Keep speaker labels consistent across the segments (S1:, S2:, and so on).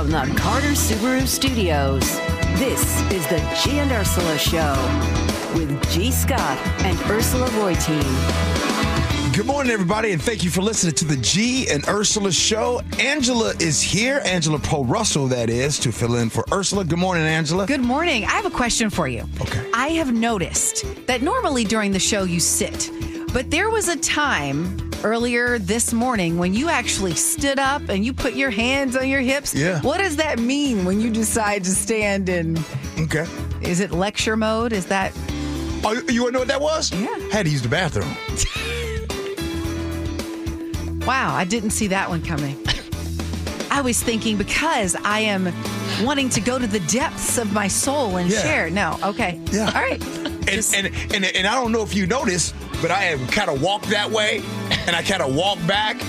S1: from the Carter Subaru Studios, this is the G and Ursula Show with G. Scott and Ursula Reutin.
S2: Good morning, everybody, and thank you for listening to the G and Ursula show. Angela is here, Angela Poe Russell, that is, to fill in for Ursula. Good morning, Angela.
S3: Good morning. I have a question for you.
S2: Okay.
S3: I have noticed that normally during the show you sit, but there was a time earlier this morning when you actually stood up and you put your hands on your hips.
S2: Yeah.
S3: What does that mean when you decide to stand in?
S2: Okay.
S3: Is it lecture mode? Is that
S2: Oh, you want to know what that was?
S3: Yeah.
S2: Had to use the bathroom.
S3: wow? I didn't see that one coming. I was thinking because I am wanting to go to the depths of my soul and
S2: Yeah.
S3: share. No, okay.
S2: Yeah.
S3: All right.
S2: And,
S3: Just-
S2: and, and, and I don't know if you noticed, but I have kind of walked that way and I kind of walked back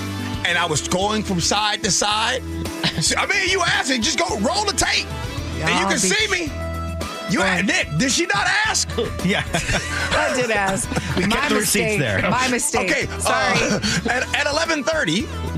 S2: and I was going from side to side. So, I mean, you asked me, just go roll the tape and you can
S3: be-
S2: see me. You had Nick, did she not ask?
S4: Yeah.
S3: I did ask.
S4: We
S3: My
S4: kept the receipts
S3: mistake.
S4: there.
S3: My mistake.
S2: Okay,
S3: Sorry.
S2: uh, at, at 11:30,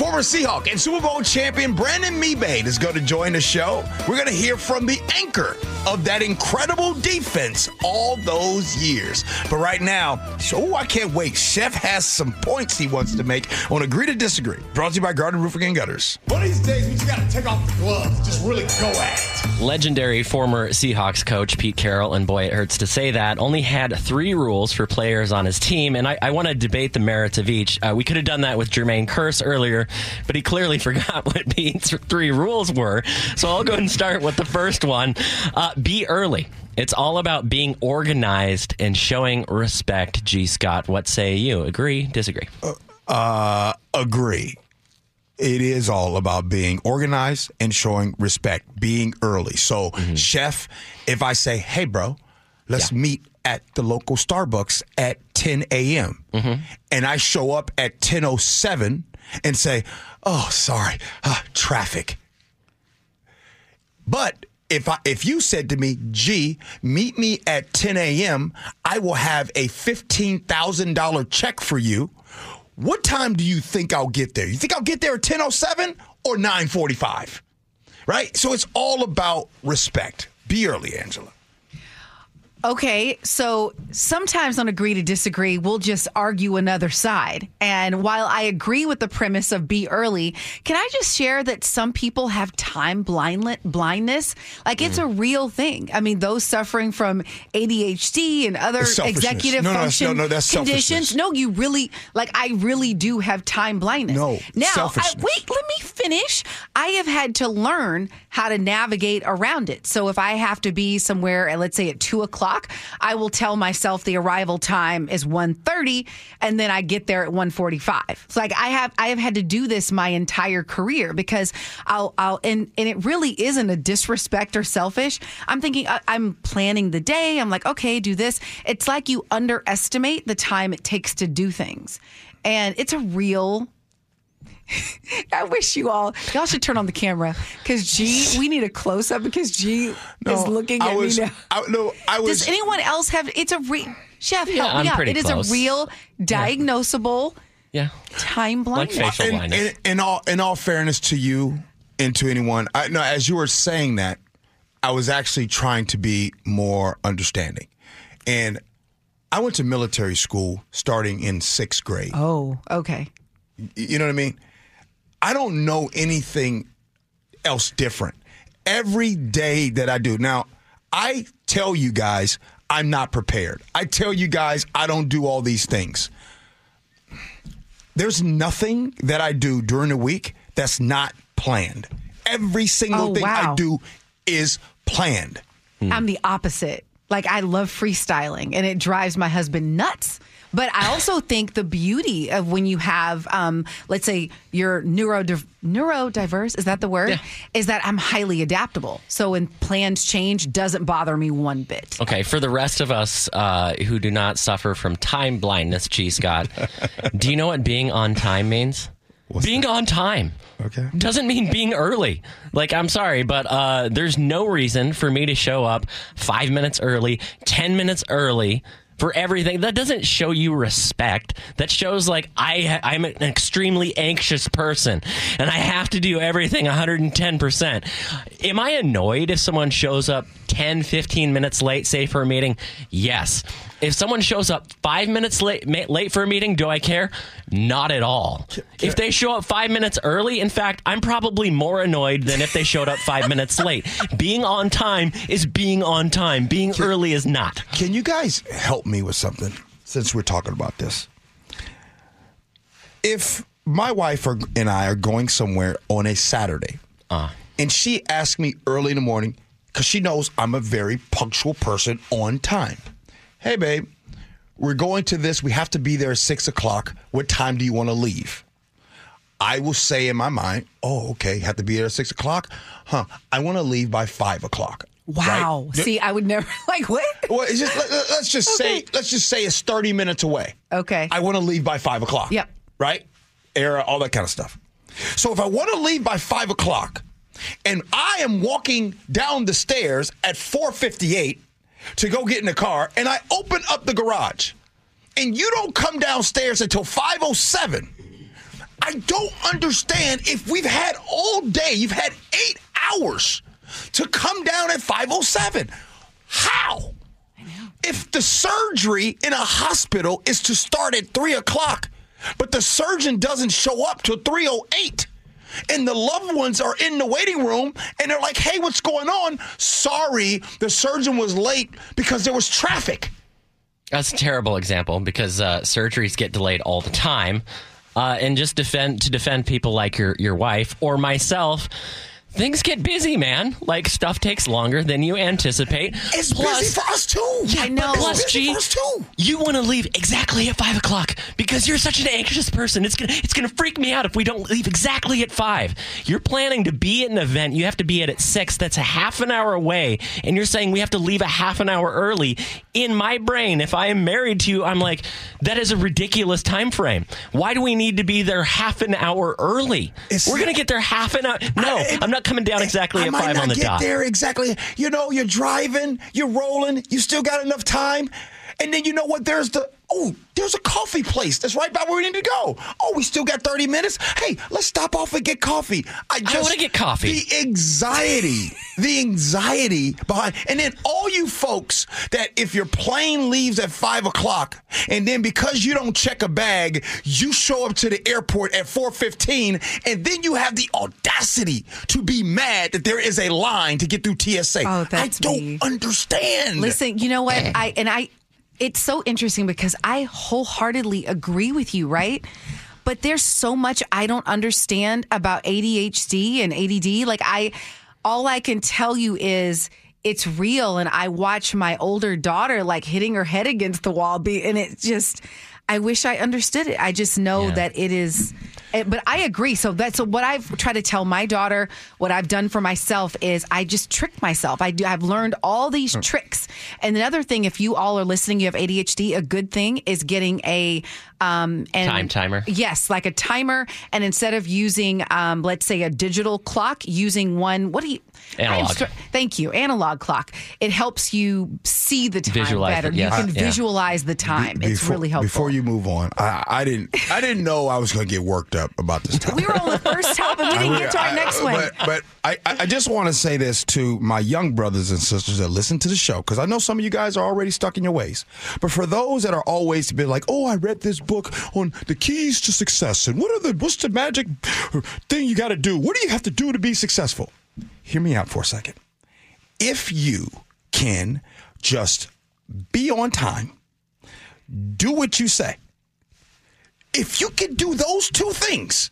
S2: former Seahawk and Super Bowl champion Brandon Mebane is going to join the show. We're going to hear from the anchor of that incredible defense all those years. But right now, oh, I can't wait. Chef has some points he wants to make on Agree to Disagree. Brought to you by Guardian Roofing and Gutters.
S5: One of these days, we just got to take off the gloves, just really go at it.
S6: Legendary former Seahawks coach Pete Carroll, and boy, it hurts to say that, only had three rules for players on his team, and I, I want to debate the merits of each. Uh, we could have done that with Jermaine Kearse earlier, but he clearly forgot what Pete's three rules were. So I'll go and start with the first one uh, be early. It's all about being organized and showing respect. G. Scott, what say you? Agree? Disagree?
S2: Uh, agree. It is all about being organized and showing respect, being early. So, chef, if I say, hey, bro, let's meet at the local Starbucks at 10 a.m., and I show up at 10.07 and say, oh, sorry, uh, traffic. But if I, if you said to me, "Gee, meet me at 10 a.m., I will have a fifteen thousand dollar check for you." What time do you think I'll get there? You think I'll get there at 10:07 or 9:45? Right? So it's all about respect. Be early, Angela.
S3: Okay, so sometimes on agree to disagree, we'll just argue another side. And while I agree with the premise of be early, can I just share that some people have time blind blindness? Like it's a mm. real thing. I mean, those suffering from ADHD and other
S2: It's selfishness.
S3: executive
S2: No, no, that's-
S3: function
S2: no, no, that's
S3: conditions.
S2: selfishness.
S3: No, you really like. I really do have time blindness.
S2: No,
S3: now I,
S2: selfishness.
S3: wait. Let me finish. I have had to learn how to navigate around it. So if I have to be somewhere, at, let's say at two o'clock, I will tell myself the arrival time is 1.30 and then I get there at 1.45. It's like I have I have had to do this my entire career because I'll I'll and, and it really isn't a disrespect or selfish. I'm thinking I, I'm planning the day. I'm like, okay, do this. It's like you underestimate the time it takes to do things. And it's a real I wish you all y'all should turn on the camera because G we need a close up because G is looking
S2: I
S3: at
S2: was,
S3: me now.
S2: I, no, I was.
S3: Does anyone else have? It's a re- chef.
S6: Yeah,
S3: help
S6: I'm
S3: me out.
S6: pretty
S3: It is
S6: close.
S3: a real diagnosable
S6: Yeah.
S3: time
S6: Like
S3: blindness.
S2: in, in, in all in all fairness to you and to anyone, I no, as you were saying that, I was actually trying to be more understanding. And I went to military school starting in sixth grade.
S3: oh, okay.
S2: You know what I mean? I don't know anything else different. Every day that I do. Now, I tell you guys I'm not prepared. I tell you guys I don't do all these things. There's nothing that I do during the week that's not planned. Every single
S3: Oh,
S2: thing I do is planned.
S3: I'm the opposite. Like I love freestyling, and it drives my husband nuts. But I also think the beauty of when you have, um, let's say, you're neuro neurodiverse. Is that the word?
S6: Yeah.
S3: Is that I'm highly adaptable. So when plans change, doesn't bother me one bit.
S6: Okay, for the rest of us uh, who do not suffer from time blindness, G. Scott, do you know what being on time means? being on time.
S2: Okay.
S6: Doesn't mean being early. Like, I'm sorry, but uh, there's no reason for me to show up five minutes early, 10 minutes early for everything. That doesn't show you respect. That shows like I I'm an extremely anxious person and I have to do everything 110%. Am I annoyed if someone shows up 10, 15 minutes late, say for a meeting? Yes. If someone shows up five minutes late, ma- late for a meeting, do I care? Not at all. If they show up five minutes early, in fact, I'm probably more annoyed than if they showed up five minutes late. Being on time is being on time. Being early is not.
S2: Can you guys help me with something since we're talking about this? If my wife or, and I are going somewhere on a Saturday,
S6: Uh.
S2: and she asks me early in the morning because she knows I'm a very punctual person on time. Hey, babe, we're going to this. We have to be there at six o'clock. What time do you want to leave? I will say in my mind, oh, okay, have to be there at six o'clock? Huh. I want to leave by five o'clock.
S3: Wow.
S2: Right?
S3: See, I would never like what?
S2: Well, it's just, let, us just say let's just say it's thirty minutes away.
S3: Okay.
S2: I want to leave by five o'clock.
S3: Yep.
S2: Right. Era, all that kind of stuff. So if I want to leave by five o'clock, and I am walking down the stairs at four fifty-eight to go get in the car, and I open up the garage, and you don't come downstairs until five oh seven. I don't understand if we've had all day, you've had eight hours to come down at 507. How? If the surgery in a hospital is to start at 3 o'clock, but the surgeon doesn't show up till 308, and the loved ones are in the waiting room and they're like, hey, what's going on? Sorry, the surgeon was late because there was traffic.
S6: That's a terrible example because uh, surgeries get delayed all the time. Uh, and just defend to defend people like your your wife or myself. Things get busy, man. Like stuff takes longer than you anticipate.
S2: It's
S6: Plus-
S2: busy for us too.
S6: Yeah,
S3: I know.
S6: Plus, G,
S2: for us too.
S6: you want to leave exactly at five o'clock because you're such an anxious person. It's gonna it's gonna freak me out if we don't leave exactly at five. You're planning to be at an event. You have to be at at six. That's a half an hour away, and you're saying we have to leave a half an hour early. In my brain, if I am married to you, I'm like, that is a ridiculous time frame. Why do we need to be there half an hour early?
S2: It's-
S6: We're gonna get there half an hour. No,
S2: I-
S6: I'm not coming down exactly
S2: I
S6: at
S2: might
S6: five
S2: not
S6: on the
S2: get
S6: dot.
S2: there exactly. You know, you're driving, you're rolling, you still got enough time, and then you know what? There's the oh, there's a coffee place that's right by where we need to go. Oh, we still got 30 minutes. Hey, let's stop off and get coffee. I just
S6: wanna get coffee.
S2: The anxiety, the anxiety behind, and then all you folks that if your plane leaves at five o'clock, and then because you don't check a bag, you show up to the airport at 4:15, and then you have the audacity to be mad that there is a line to get through TSA.
S3: Oh, that's
S2: I don't
S3: me.
S2: understand.
S3: Listen, you know what? I and I it's so interesting because I wholeheartedly agree with you, right? But there's so much I don't understand about ADHD and ADD. Like I all I can tell you is it's real and I watch my older daughter like hitting her head against the wall be and it just I wish I understood it. I just know
S6: Yeah.
S3: that it is Eh, but I agree. So that's so what I've tried to tell my daughter, what I've done for myself is I just trick myself. I do I've learned all these tricks. And another thing, if you all are listening, you have ADHD, a good thing is getting a um and
S6: Time timer?
S3: Yes, like a timer. And instead of using um, let's say a digital clock, using one what do you
S6: Analog.
S3: I'm str- thank you. Analog clock. It helps you see the time
S6: Visualize
S3: better.
S6: it,
S3: You can
S6: Yeah.
S3: visualize the time. it's
S2: Before-
S3: really helpful.
S2: Before you move on, I, I didn't I didn't know I was going to get worked up about this topic.
S3: we were on the first topic. We didn't get to our
S2: I-
S3: next
S2: I-
S3: one.
S2: But, but I, I I just want to say this to my young brothers and sisters that listen to the show, because I know some of you guys are already stuck in your ways. But for those that are always been like, oh, I read this book on the keys to success, and what are the what's the magic thing you got to do? What do you have to do to be successful? Hear me out for a second. If you can just be on time, do what you say. If you can do those two things,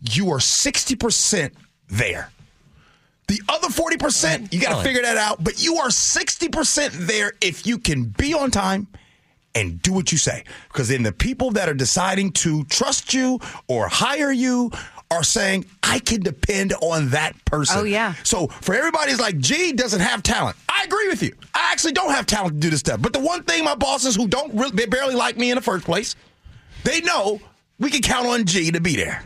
S2: you are 60% there. The other 40%, you got to figure that out, but you are 60% there if you can be on time and do what you say. Because then the people that are deciding to trust you or hire you are saying, I can depend on that person.
S3: Oh, yeah.
S2: So for everybody's like, G doesn't have talent. I agree with you. I actually don't have talent to do this stuff. But the one thing my bosses who don't really, they barely like me in the first place, they know we can count on G to be there.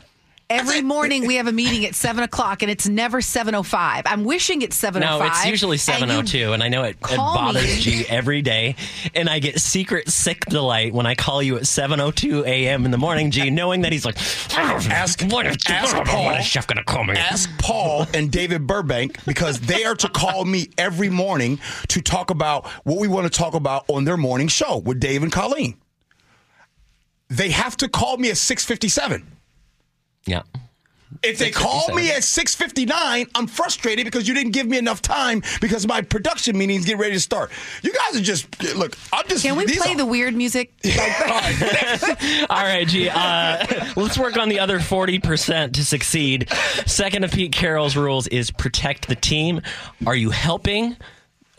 S3: Every morning we have a meeting at seven o'clock, and it's never seven o five. I'm wishing it's seven oh o
S6: No, it's usually 702, and I know it, it
S3: call
S6: bothers
S3: me.
S6: G every day. And I get secret sick delight when I call you at 7.02 a.m. in the morning, G, knowing that he's like,
S2: Ask,
S6: what is,
S2: ask
S6: what
S2: Paul.
S6: is Chef going to call me?
S2: Ask Paul and David Burbank because they are to call me every morning to talk about what we want to talk about on their morning show with Dave and Colleen. They have to call me at 657.
S6: Yeah.
S2: If they call me at 6:59, I'm frustrated because you didn't give me enough time because my production meetings get ready to start. You guys are just look. I'm just.
S3: Can we
S2: these
S3: play
S2: are-
S3: the weird music?
S6: All right, G. Uh, let's work on the other 40% to succeed. Second of Pete Carroll's rules is protect the team. Are you helping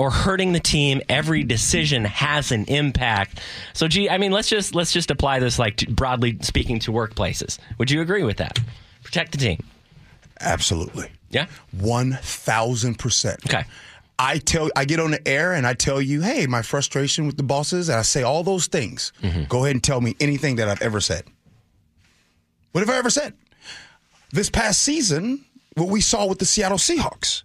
S6: or hurting the team? Every decision has an impact. So, G, I mean, let's just let's just apply this like to, broadly speaking to workplaces. Would you agree with that? Protect the team.
S2: Absolutely.
S6: Yeah.
S2: One thousand percent.
S6: Okay.
S2: I tell I get on the air and I tell you, hey, my frustration with the bosses, and I say all those things.
S6: Mm-hmm.
S2: Go ahead and tell me anything that I've ever said. What have I ever said? This past season, what we saw with the Seattle Seahawks,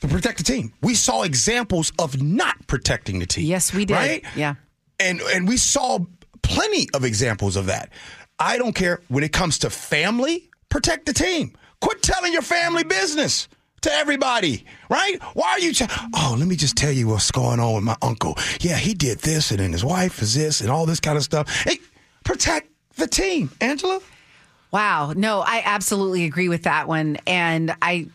S2: to protect the team, we saw examples of not protecting the team.
S3: Yes, we did.
S2: Right?
S3: Yeah.
S2: And and we saw plenty of examples of that. I don't care when it comes to family, protect the team. Quit telling your family business to everybody, right? Why are you? T- oh, let me just tell you what's going on with my uncle. Yeah, he did this, and then his wife is this, and all this kind of stuff. Hey, protect the team, Angela.
S3: Wow. No, I absolutely agree with that one. And I,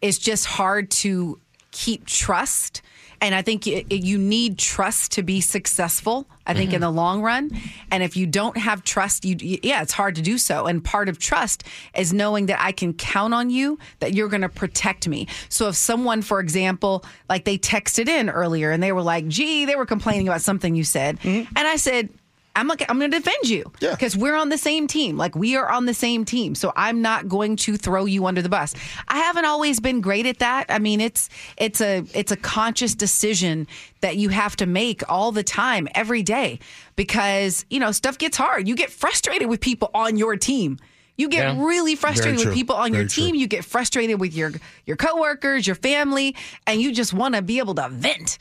S3: it's just hard to keep trust. And I think it, it- you need trust to be successful. I think in mm-hmm. the long run. And if you don't have trust, you, yeah, it's hard to do so. And part of trust is knowing that I can count on you, that you're going to protect me. So if someone, for example, like they texted in earlier and they were like, gee, they were complaining about something you said. Mm-hmm. And I said, I'm like, I'm going to defend you
S2: Yeah.
S3: because we're on the same team. Like we are on the same team. So I'm not going to throw you under the bus. I haven't always been great at that. I mean, it's it's a it's a conscious decision that you have to make all the time, every day, because you know stuff gets hard. You get frustrated with people on your team. You get
S6: Yeah.
S3: really frustrated with people on your
S2: Very true.
S3: team. You get frustrated with your your coworkers, your family, and you just want to be able to vent.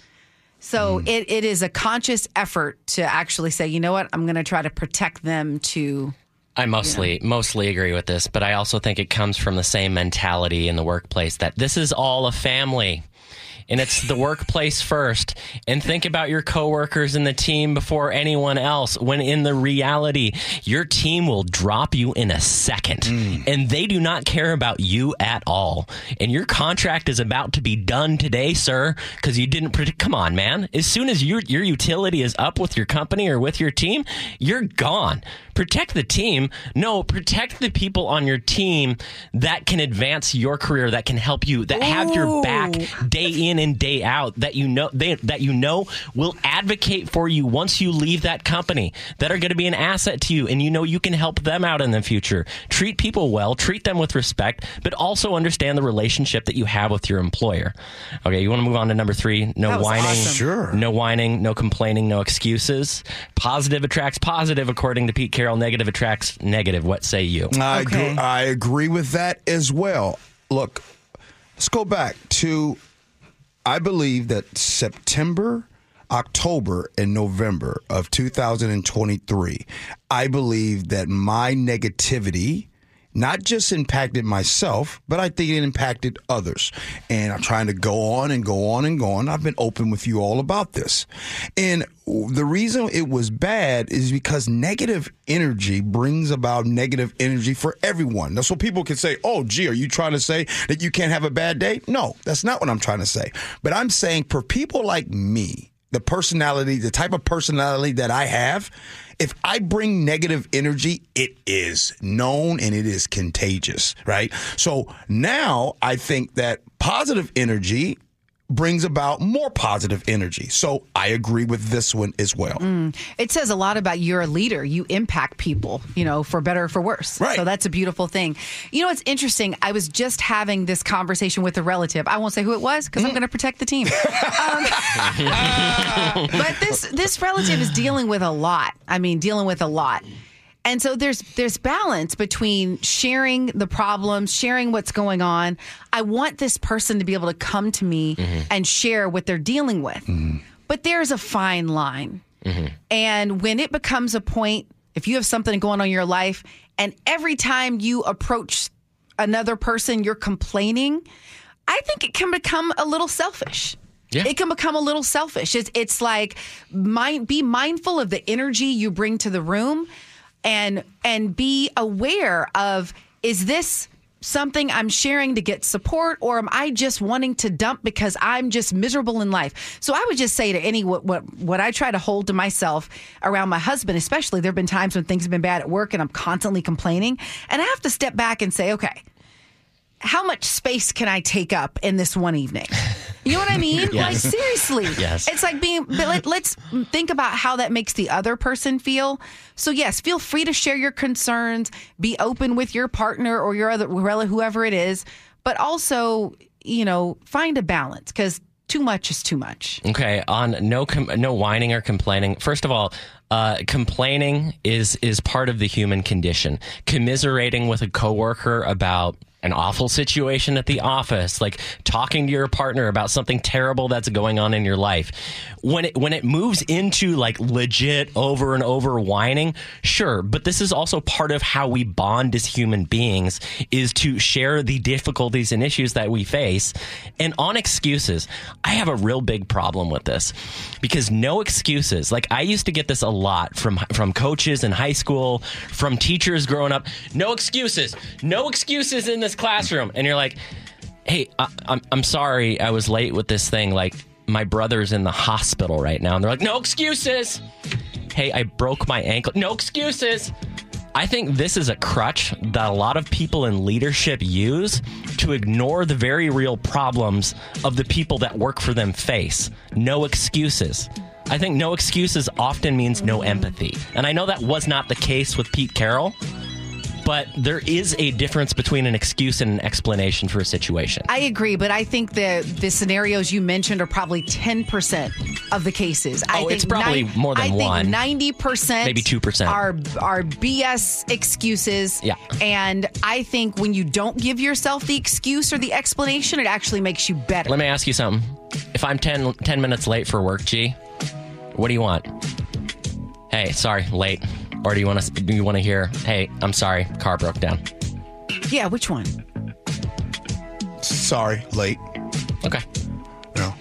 S3: So
S2: Hmm.
S3: it, it is a conscious effort to actually say, you know what, I'm going to try to protect them to.
S6: I mostly mostly agree with this, but I also think it comes from the same mentality in the workplace that this is all a family. And it's the workplace first. And think about your coworkers and the team before anyone else. When in the reality, your team will drop you in a second. Mm. And they do not care about you at all. And your contract is about to be done today, sir, because you didn't predict. Come on, man. As soon as your your utility is up with your company or with your team, you're gone. Protect the team. No, protect the people on your team that can advance your career, that can help you, that have your back day in and day out, that you know they, that you know will advocate for you once you leave that company, that are going to be an asset to you, and you know you can help them out in the future. Treat people well, treat them with respect, but also understand the relationship that you have with your employer. Okay, you want to move on to number three? No whining.
S3: awesome.
S2: Sure.
S6: No whining, no complaining, no excuses. Positive attracts positive, according to Pete Carroll. Negative attracts negative. What say you?
S2: I
S3: Okay.
S2: agree, I agree with that as well. Look, let's go back to I believe that September, October, and November of 2023, I believe that my negativity not just impacted myself, but I think it impacted others. And I'm trying to go on and go on and go on. I've been open with you all about this. And the reason it was bad is because negative energy brings about negative energy for everyone. That's what people can say, oh, gee, are you trying to say that you can't have a bad day? No, that's not what I'm trying to say. But I'm saying for people like me, the personality, the type of personality that I have, if I bring negative energy, it is known and it is contagious, right? So now I think that positive energy brings about more positive energy. So I agree with this one as well.
S3: It says a lot about you're a leader. You impact people, you know, for better or for worse.
S2: Right.
S3: So that's a beautiful thing. You know, it's interesting. I was just having this conversation with a relative. I won't say who it was because I'm going to protect the team. Um, but this this relative is dealing with a lot. I mean, dealing with a lot. And so there's there's balance between sharing the problems, sharing what's going on. I want this person to be able to come to me mm-hmm. and share what they're dealing with. Mm-hmm. But there's a fine line. Mm-hmm. And when it becomes a point, if you have something going on in your life, and every time you approach another person, you're complaining, I think it can become a little selfish.
S6: Yeah.
S3: It can become a little selfish. It's, it's like mind, be mindful of the energy you bring to the room and and be aware of is this something I'm sharing to get support or am I just wanting to dump because I'm just miserable in life? So I would just say to any what what, what I try to hold to myself around my husband especially there've been times when things have been bad at work and I'm constantly complaining and I have to step back and say okay how much space can I take up in this one evening? You know what I mean? Like seriously.
S6: Yes.
S3: It's like being but let, let's think about how that makes the other person feel. So yes, feel free to share your concerns, be open with your partner or your other whoever it is, but also, you know, find a balance cuz too much is too much.
S6: Okay, on no com- no whining or complaining. First of all, uh, complaining is is part of the human condition. Commiserating with a coworker about an awful situation at the office, like talking to your partner about something terrible that's going on in your life. When it when it moves into like legit over and over whining, sure, but this is also part of how we bond as human beings is to share the difficulties and issues that we face. And on excuses, I have a real big problem with this because no excuses. Like I used to get this a lot from from coaches in high school, from teachers growing up. No excuses. No excuses in this classroom. And you're like, "Hey, I, I'm I'm sorry I was late with this thing. Like my brother's in the hospital right now." And they're like, "No excuses." Hey, I broke my ankle. No excuses. I think this is a crutch that a lot of people in leadership use to ignore the very real problems of the people that work for them face. No excuses. I think no excuses often means no empathy. And I know that was not the case with Pete Carroll, but there is a difference between an excuse and an explanation for a situation.
S3: I agree, but I think the the scenarios you mentioned are probably ten percent of the cases. I
S6: Oh,
S3: think
S6: it's probably more than
S3: I
S6: one.
S3: think ninety percent,
S6: Maybe 2%.
S3: are are BS excuses.
S6: Yeah.
S3: and I think when you don't give yourself the excuse or the explanation, it actually makes you better.
S6: Let me ask you something. If I'm 10, 10 minutes late for work, G, what do you want? Hey, sorry, late. Or do you want to do you want to hear, "Hey, I'm sorry, car broke down."
S3: yeah, which one?
S2: Sorry, late.
S6: Okay.
S2: You know,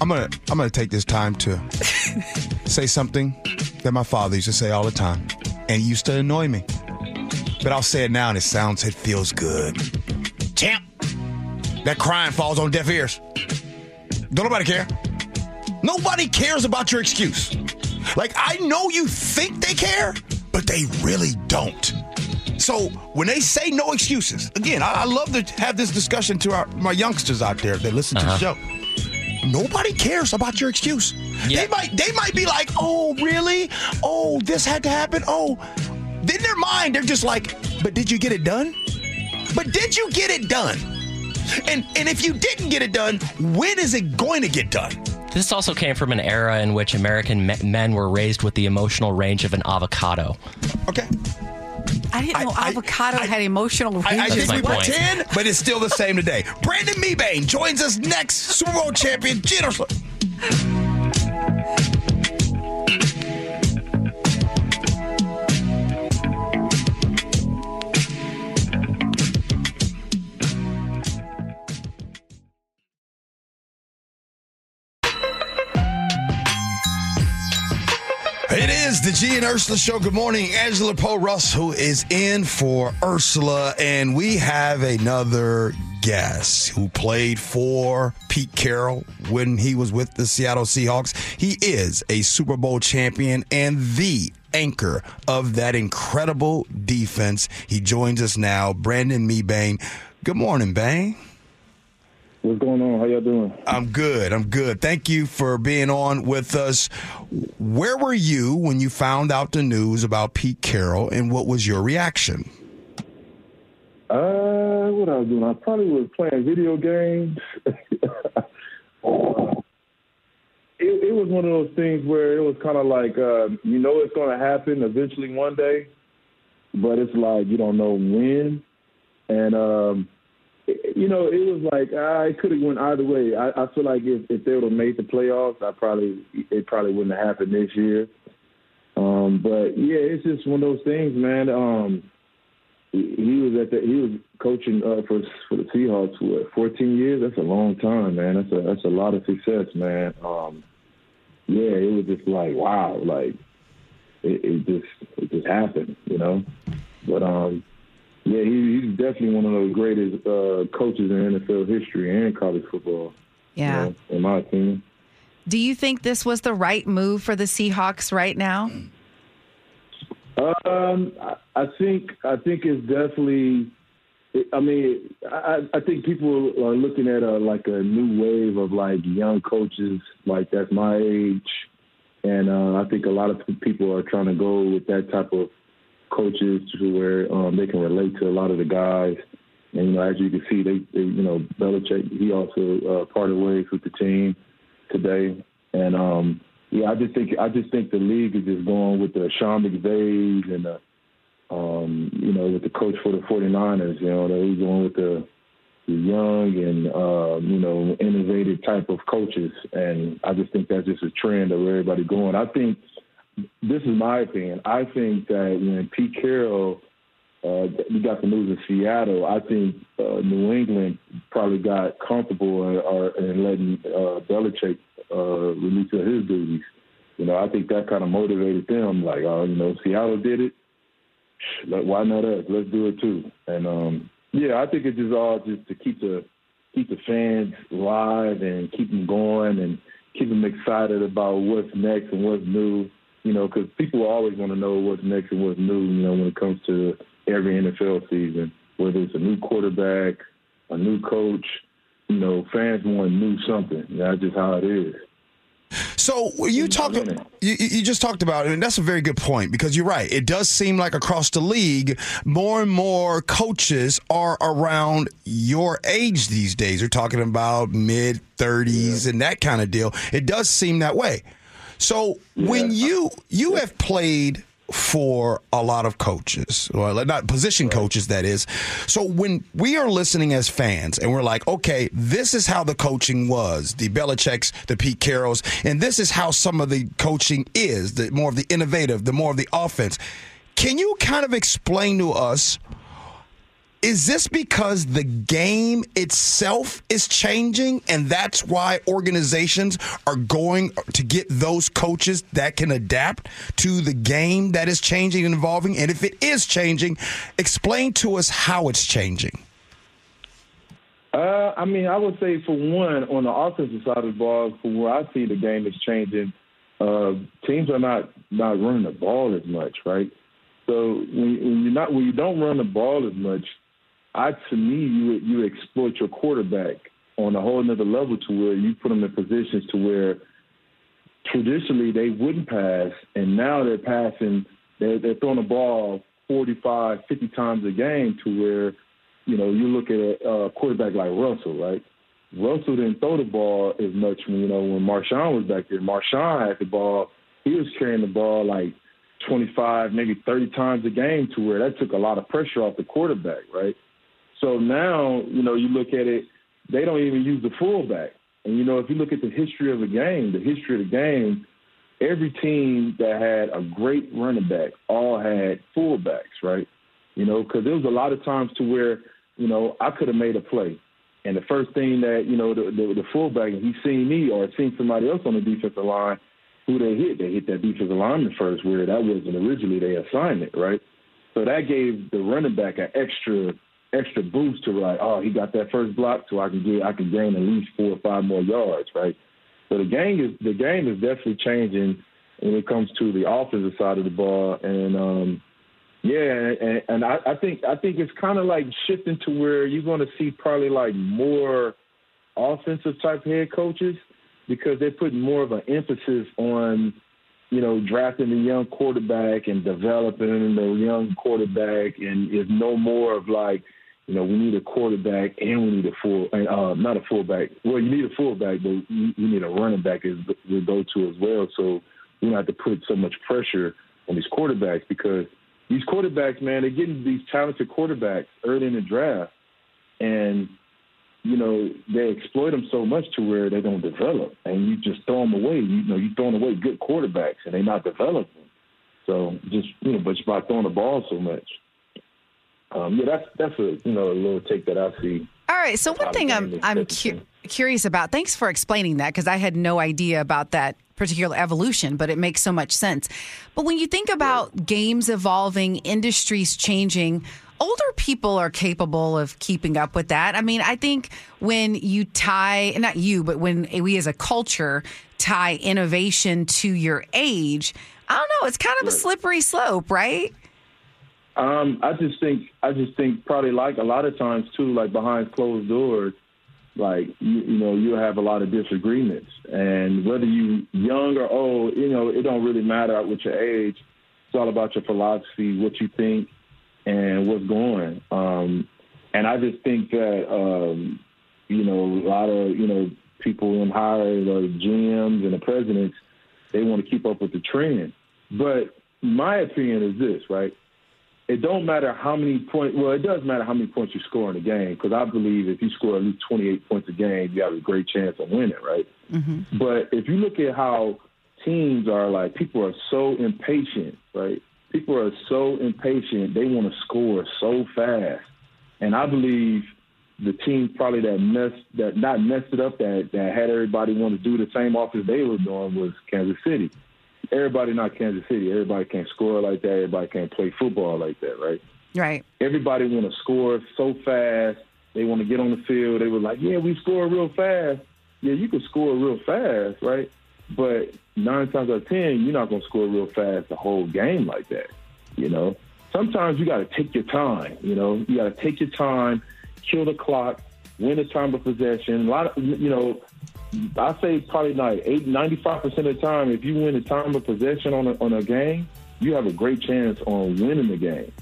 S2: I'm gonna I'm gonna take this time to say something that my father used to say all the time, and it used to annoy me. But I'll say it now, and it sounds it feels good. Champ, that crying falls on deaf ears. Don't nobody care. Nobody cares about your excuse. Like I know you think they care, but they really don't. So when they say no excuses, again, I, I love to have this discussion to our my youngsters out there that listen to the uh-huh. show. Nobody cares about your excuse.
S6: Yeah.
S2: They might they might be like, oh really? Oh, this had to happen. Oh, in their mind they're just like, but did you get it done? But did you get it done? And and if you didn't get it done, when is it going to get done?
S6: This also came from an era in which American me- men were raised with the emotional range of an avocado.
S2: Okay.
S3: I didn't know
S2: I- I-
S3: avocado
S2: I-
S3: had emotional range.
S2: I, I think we
S6: point.
S2: pretend, but it's still the same today. Brandon Mebane joins us next. Super Bowl champion, Gino G and Ursula show. Good morning, Angela Poe Russ, who is in for Ursula, and we have another guest who played for Pete Carroll when he was with the Seattle Seahawks. He is a Super Bowl champion and the anchor of that incredible defense. He joins us now, Brandon Mebane. Good morning, Bang.
S4: What's going on? How y'all doing?
S2: I'm good. I'm good. Thank you for being on with us. Where were you when you found out the news about Pete Carroll, and what was your reaction?
S4: Uh, what I was doing? I probably was playing video games. It, it was one of those things where it was kind of like uh, you know it's going to happen eventually one day, but it's like you don't know when. And um, you know, it was like uh, it could have went either way. I, I feel like if, if they would have made the playoffs, I probably it probably wouldn't have happened this year. Um, but yeah, it's just one of those things, man. Um, he, he was at the he was coaching uh, for for the Seahawks for what, 14 years. That's a long time, man. That's a that's a lot of success, man. Um, yeah, it was just like wow, like it, it just it just happened, you know. But um, yeah, he, he's definitely one of the greatest uh, coaches in NFL history and college football.
S3: Yeah.
S4: you know, in my opinion.
S3: Do you think this was the right move for the Seahawks right now?
S4: Um, I, I think I think it's definitely. I mean, I, I think people are looking at a like a new wave of like young coaches, like that's my age, and uh, I think a lot of people are trying to go with that type of coaches to where um, they can relate to a lot of the guys. And you know, as you can see, they, they you know, Belichick he also uh, parted ways with the team today, and um, yeah, I just think I just think the league is just going with the Sean McVays and the um, you know with the coach for the 49ers. You know, they're going with the, young and uh, you know innovative type of coaches, and I just think that's just a trend of where everybody going. I think this is my opinion. I think that when Pete Carroll uh, got the news in Seattle. I think uh, New England probably got comfortable in, in letting uh, Belichick uh, release his duties. You know, I think that kind of motivated them. Like, oh, you know, Seattle did it. Why not us? Let's do it too. And um, yeah, I think it's just all just to keep the keep the fans live and keep them going and keep them excited about what's next and what's new. You know, because people always want to know what's next and what's new. You know, when it comes to every NFL season, whether it's a new quarterback, a new coach. You know, fans want new something. That's just how it is.
S2: So you talked, you, you just talked about it, and that's a very good point because you're right. It does seem like across the league, more and more coaches are around your age these days. They're talking about mid 30s yeah. and that kind of deal. It does seem that way. So yeah. when you you have played for a lot of coaches, well, not position coaches, that is. So when we are listening as fans and we're like, okay, this is how the coaching was, the Belichick's, the Pete Carrolls, and this is how some of the coaching is, the more of the innovative, the more of the offense. Can you kind of explain to us is this because the game itself is changing and that's why organizations are going to get those coaches that can adapt to the game that is changing and evolving? And if it is changing, explain to us how it's changing.
S4: Uh, I mean, I would say for one, on the offensive side of the ball, for where I see the game is changing, uh, teams are not not running the ball as much, right? So when, when you're not when you don't run the ball as much, I to me you you exploit your quarterback on a whole another level to where you put them in positions to where traditionally they wouldn't pass, and now they're passing. They're, they're throwing the ball 45, 50 times a game to where, you know, you look at a, quarterback like Russell, right? Russell didn't throw the ball as much when, you know, when Marshawn was back there. Marshawn had the ball. He was carrying the ball like 25, maybe 30 times a game to where that took a lot of pressure off the quarterback, right? So now, you know, you look at it, they don't even use the fullback. And, you know, if you look at the history of the game, the history of the game, every team that had a great running back all had fullbacks, right? You know, because there was a lot of times to where, you know, I could have made a play. And the first thing that, you know, the, the, the fullback, he seen me or seen somebody else on the defensive line, who they hit, they hit that defensive lineman first, where that wasn't originally their assignment, right? So that gave the running back an extra extra boost to like, oh, he got that first block, so I can get I can gain at least four or five more yards, right? So the game is the game is definitely changing when it comes to the offensive side of the ball, and um, yeah, and, and I, I think I think it's kind of like shifting to where you're going to see probably like more offensive type head coaches because they're putting more of an emphasis on you know, drafting the young quarterback and developing the young quarterback, and is no more of like, you know, we need a quarterback and we need a full, uh, not a fullback. Well, you need a fullback, but you, need a running back as the go-to as well. So we don't have to put so much pressure on these quarterbacks because these quarterbacks, man, they're getting these talented quarterbacks early in the draft, and you know they exploit them so much to where they don't develop, and you just throw them away. You know, you're throwing away good quarterbacks, and they're not developing. So just you know, but by throwing the ball so much. Um, yeah, that's that's a you know a little take that I see.
S3: All right. So one thing I'm I'm cu- curious about. Thanks for explaining that because I had no idea about that particular evolution, but it makes so much sense. But when you think about games evolving, industries changing, older people are capable of keeping up with that. I mean, I think when you tie, not you, but when we as a culture tie innovation to your age, I don't know, it's kind of a slippery slope, right?
S4: Um, I just think I just think probably like a lot of times too, like behind closed doors, like you, you know you have a lot of disagreements, and whether you young or old, you know it don't really matter with your age. It's all about your philosophy, what you think, and what's going. Um, and I just think that um, you know a lot of you know people in higher the GMs and the presidents they want to keep up with the trend. But my opinion is this, right? It don't matter how many points. Well, it does matter how many points you score in a game because I believe if you score at least 28 points a game, you have a great chance of winning, right? Mm-hmm. But if you look at how teams are like, people are so impatient, right? People are so impatient; they want to score so fast, and I believe the team probably that messed that not messed it up that that had everybody want to do the same offense they were doing was Kansas City everybody not Kansas City. Everybody can't score like that. Everybody can't play football like that, right?
S3: Right.
S4: Everybody want to score so fast. They want to get on the field. They were like, yeah, we score real fast. Yeah, you can score real fast, right? But nine times out of ten, you're not going to score real fast the whole game like that. You know, sometimes you got to take your time. You know, you got to take your time, kill the clock, win the time of possession. A lot of, you know, I say probably like eight, 95% of the time, if you win the time of possession on a, on a game, you have a great chance on winning the game.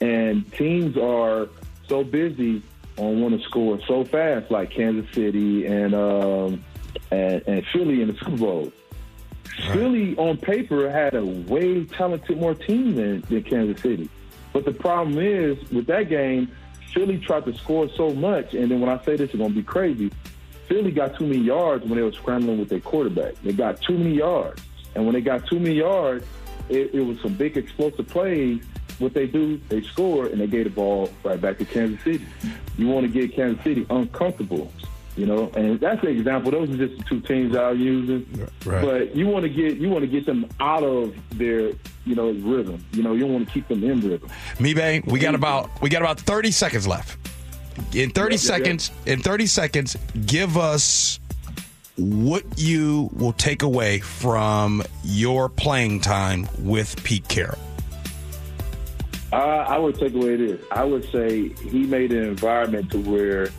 S4: And teams are so busy on want to score so fast, like Kansas City and um, and, and Philly in the Super Bowl. Right. Philly on paper had a way talented more team than, than Kansas City. But the problem is with that game, Philly tried to score so much, and then when I say this, it's going to be crazy. Philly got too many yards when they were scrambling with their quarterback. They got too many yards. And when they got too many yards, it, it was some big explosive plays. What they do, they score and they gave the ball right back to Kansas City. You want to get Kansas City uncomfortable, you know, and that's the example. Those are just the two teams I was using. Right. But you want to get you want to get them out of their you know rhythm. You know, you don't want to keep them in rhythm.
S2: Mebane, we got about we got about thirty seconds left in 30 yeah, seconds yeah, in 30 seconds give us what you will take away from your playing time with Pete Carroll.
S4: Uh, I would take away this. I would say he made an environment to where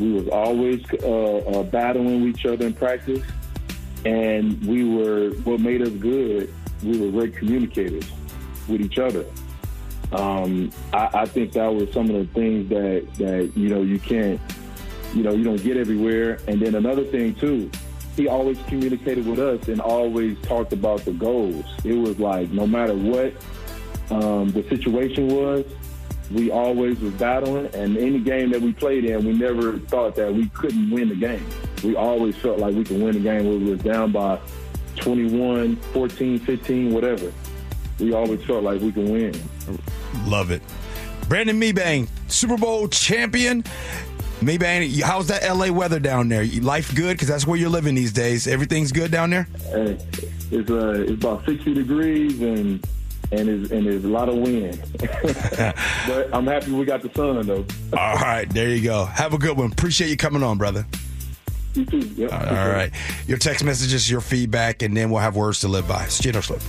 S4: we was always uh, uh, battling each other in practice, and we were what made us good. We were great communicators with each other. Um, I, I think that was some of the things that that you know you can't, you know, you don't get everywhere. And then another thing too, he always communicated with us and always talked about the goals. It was like no matter what um, the situation was, we always was battling. And any game that we played in, we never thought that we couldn't win the game. We always felt like we could win the game when we was down by 21, 14, 15, whatever. We always felt like we could win.
S2: Love it. Brandon Mebane, Super Bowl champion. Mebane, how's that LA weather down there? Life good? Because that's where you're living these days. Everything's good down there?
S4: Hey, it's, uh, it's about 60 degrees and and there's, and there's a lot of wind. but I'm happy we got the sun, though.
S2: All right, there you go. Have a good one. Appreciate you coming on, brother.
S4: You too. Yep.
S2: All right. Your text messages, your feedback, and then we'll have words to live by. It's Gino Slip.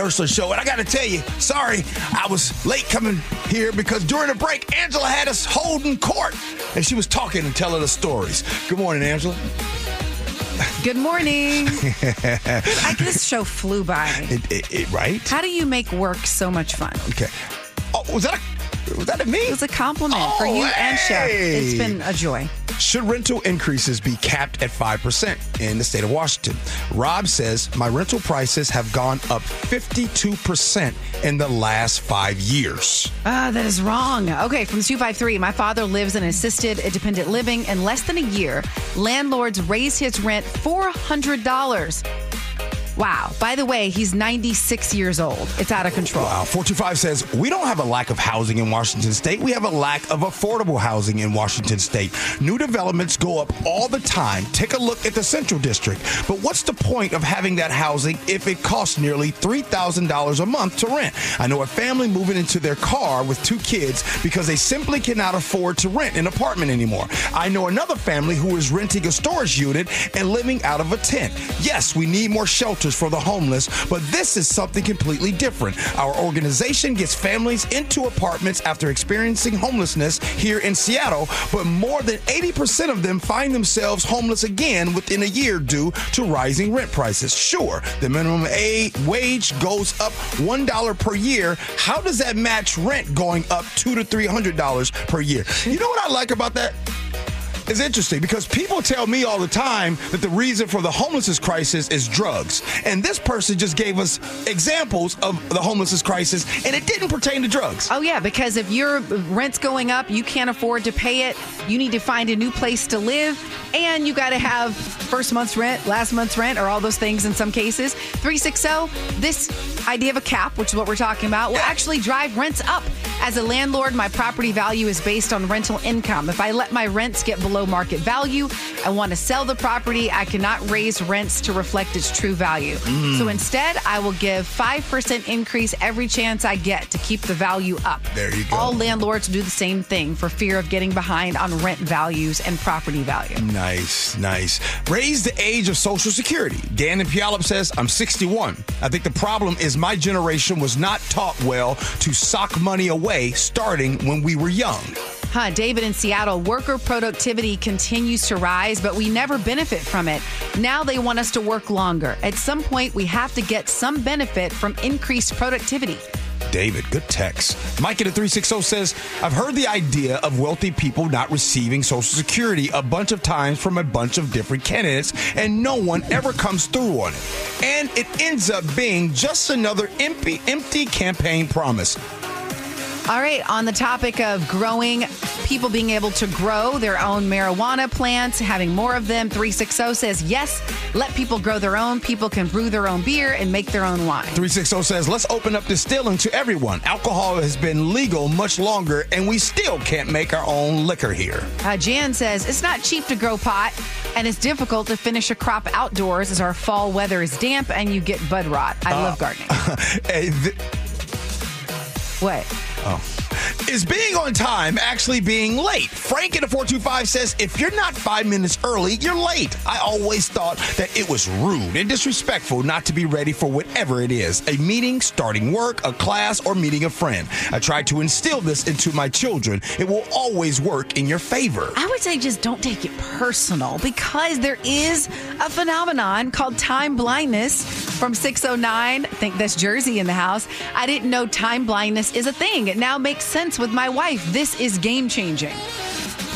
S2: Ursula show. And I got to tell you, sorry, I was late coming here because during the break, Angela had us holding court and she was talking and telling us stories. Good morning, Angela.
S3: Good morning. I, this show flew by.
S2: It, it, it, right?
S3: How do you make work so much fun?
S2: Okay. Oh, was that a, was that a me?
S3: It was a compliment
S2: oh,
S3: for you
S2: hey.
S3: and Chef. It's been a joy.
S2: Should rental increases be capped at 5% in the state of Washington? Rob says, My rental prices have gone up 52% in the last five years.
S3: Ah, that is wrong. Okay, from 253, my father lives in assisted independent living. In less than a year, landlords raise his rent $400. Wow. By the way, he's 96 years old. It's out of control.
S2: Wow. 425 says, We don't have a lack of housing in Washington state. We have a lack of affordable housing in Washington state. New developments go up all the time. Take a look at the Central District. But what's the point of having that housing if it costs nearly $3,000 a month to rent? I know a family moving into their car with two kids because they simply cannot afford to rent an apartment anymore. I know another family who is renting a storage unit and living out of a tent. Yes, we need more shelters for the homeless, but this is something completely different. Our organization gets families into apartments after experiencing homelessness here in Seattle, but more than 80% of them find themselves homeless again within a year due to rising rent prices. Sure, the minimum aid wage goes up $1 per year. How does that match rent going up 2 to $300 per year? You know what I like about that? It's interesting because people tell me all the time that the reason for the homelessness crisis is drugs. And this person just gave us examples of the homelessness crisis, and it didn't pertain to drugs.
S3: Oh, yeah, because if your rent's going up, you can't afford to pay it, you need to find a new place to live, and you got to have first month's rent, last month's rent, or all those things in some cases. 360, this idea of a cap, which is what we're talking about, will actually drive rents up. As a landlord, my property value is based on rental income. If I let my rents get below market value, I want to sell the property. I cannot raise rents to reflect its true value.
S2: Mm.
S3: So instead, I will give 5% increase every chance I get to keep the value up.
S2: There you go.
S3: All landlords do the same thing for fear of getting behind on rent values and property value.
S2: Nice, nice. Raise the age of Social Security. Dan in Puyallup says, I'm 61. I think the problem is my generation was not taught well to sock money away starting when we were young.
S3: Huh, David in Seattle, worker productivity continues to rise, but we never benefit from it. Now they want us to work longer. At some point, we have to get some benefit from increased productivity.
S2: David, good text. Mike in the 360 says, I've heard the idea of wealthy people not receiving Social Security a bunch of times from a bunch of different candidates, and no one ever comes through on it. And it ends up being just another empty, empty campaign promise.
S3: All right, on the topic of growing, people being able to grow their own marijuana plants, having more of them, 360 says, yes, let people grow their own. People can brew their own beer and make their own wine.
S2: 360 says, let's open up distilling to everyone. Alcohol has been legal much longer, and we still can't make our own liquor here.
S3: Uh, Jan says, it's not cheap to grow pot, and it's difficult to finish a crop outdoors as our fall weather is damp and you get bud rot. I
S2: Uh,
S3: love gardening.
S2: Hey, th-
S3: what?
S2: Oh. Is being on time actually being late? Frank in the 425 says, if you're not five minutes early, you're late. I always thought that it was rude and disrespectful not to be ready for whatever it is a meeting, starting work, a class, or meeting a friend. I try to instill this into my children. It will always work in your favor.
S3: I would say just don't take it personal because there is a phenomenon called time blindness from 609. I think that's Jersey in the house. I didn't know time blindness is a thing. It now makes sense with my wife. This is game changing.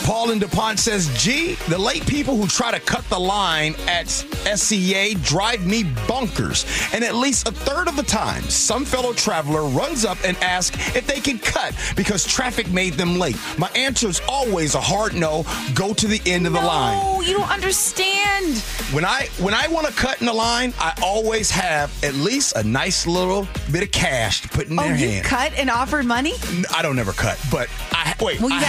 S2: Paul in DuPont says, Gee, the late people who try to cut the line at SCA drive me bonkers. And at least a third of the time, some fellow traveler runs up and asks if they can cut because traffic made them late. My answer is always a hard no. Go to the end of the line.
S3: Oh, you don't understand.
S2: When I when I want to cut in the line, I always have at least a nice little bit of cash to put in
S3: Oh,
S2: their
S3: you
S2: hand.
S3: cut and offered money?
S2: I don't never cut, but I wait.
S3: Well,
S2: I
S3: you've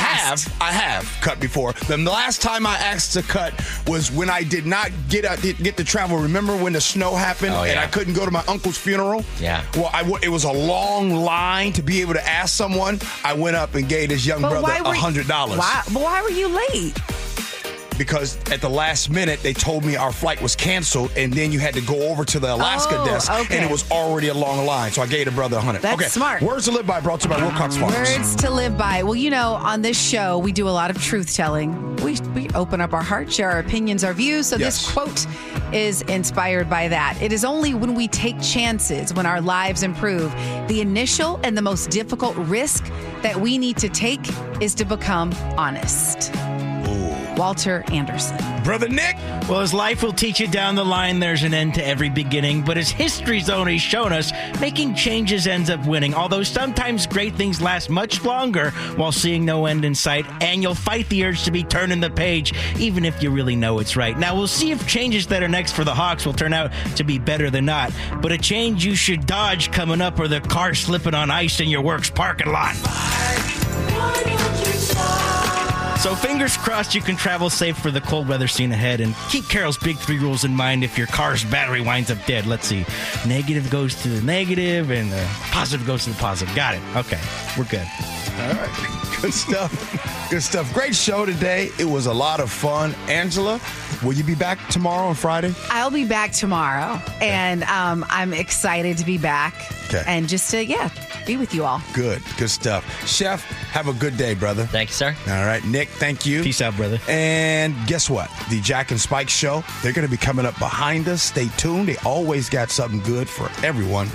S2: I have cut before. The last time I asked to cut was when I did not get out, get to travel. Remember when the snow happened
S6: Oh,
S2: and. I couldn't go to my uncle's funeral?
S6: Yeah.
S2: Well, I w- it was a long line to be able to ask someone. I went up and gave this young
S3: But
S2: brother a hundred dollars.
S3: Why, but why were you late?
S2: Because at the last minute they told me our flight was canceled, and then you had to go over to the Alaska
S3: Oh,
S2: desk,
S3: okay.
S2: and it was already a long line. So I gave the brother a hundred.
S3: That's
S2: okay,
S3: smart.
S2: Words to live by brought to you by Wilcox Farms.
S3: Words to live by. Well, you know, on this show, we do a lot of truth telling. We, we open up our heart, share our opinions, our views. So this quote is inspired by that. It is only when we take chances, when our lives improve, the initial and the most difficult risk that we need to take is to become honest. Walter Anderson.
S2: Brother Nick.
S7: Well, as life will teach you down the line, there's an end to every beginning. But as history's only shown us, making changes ends up winning. Although sometimes great things last much longer while seeing no end in sight, and you'll fight the urge to be turning the page, even if you really know it's right. Now, we'll see if changes that are next for the Hawks will turn out to be better than not. But a change you should dodge coming up, or the car slipping on ice in your work's parking lot. So fingers crossed you can travel safe for the cold weather scene ahead and keep Carroll's big three rules in mind if your car's battery winds up dead. Let's see. Negative goes to the negative and the positive goes to the positive. Got it. Okay. We're good.
S2: All right. Good stuff. Good stuff. Great show today. It was a lot of fun. Angela, will you be back tomorrow on Friday?
S3: I'll be back tomorrow, and um, I'm excited to be back
S2: Okay.
S3: and just to, yeah, be with you all.
S2: Good. Good stuff. Chef, have a good day, brother.
S6: Thank you, sir.
S2: All right. Nick, thank you.
S7: Peace out, brother.
S2: And guess what? The Jack and Spike show, they're going to be coming up behind us. Stay tuned. They always got something good for everyone.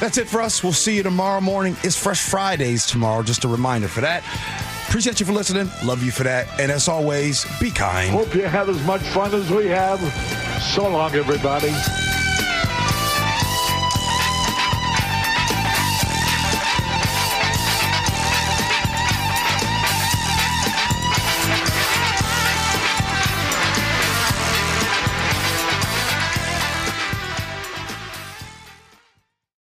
S2: That's it for us. We'll see you tomorrow morning. It's Fresh Fridays tomorrow. Just a reminder for that. Appreciate you for listening. Love you for that. And as always, be kind.
S8: Hope you have as much fun as we have. So long, everybody.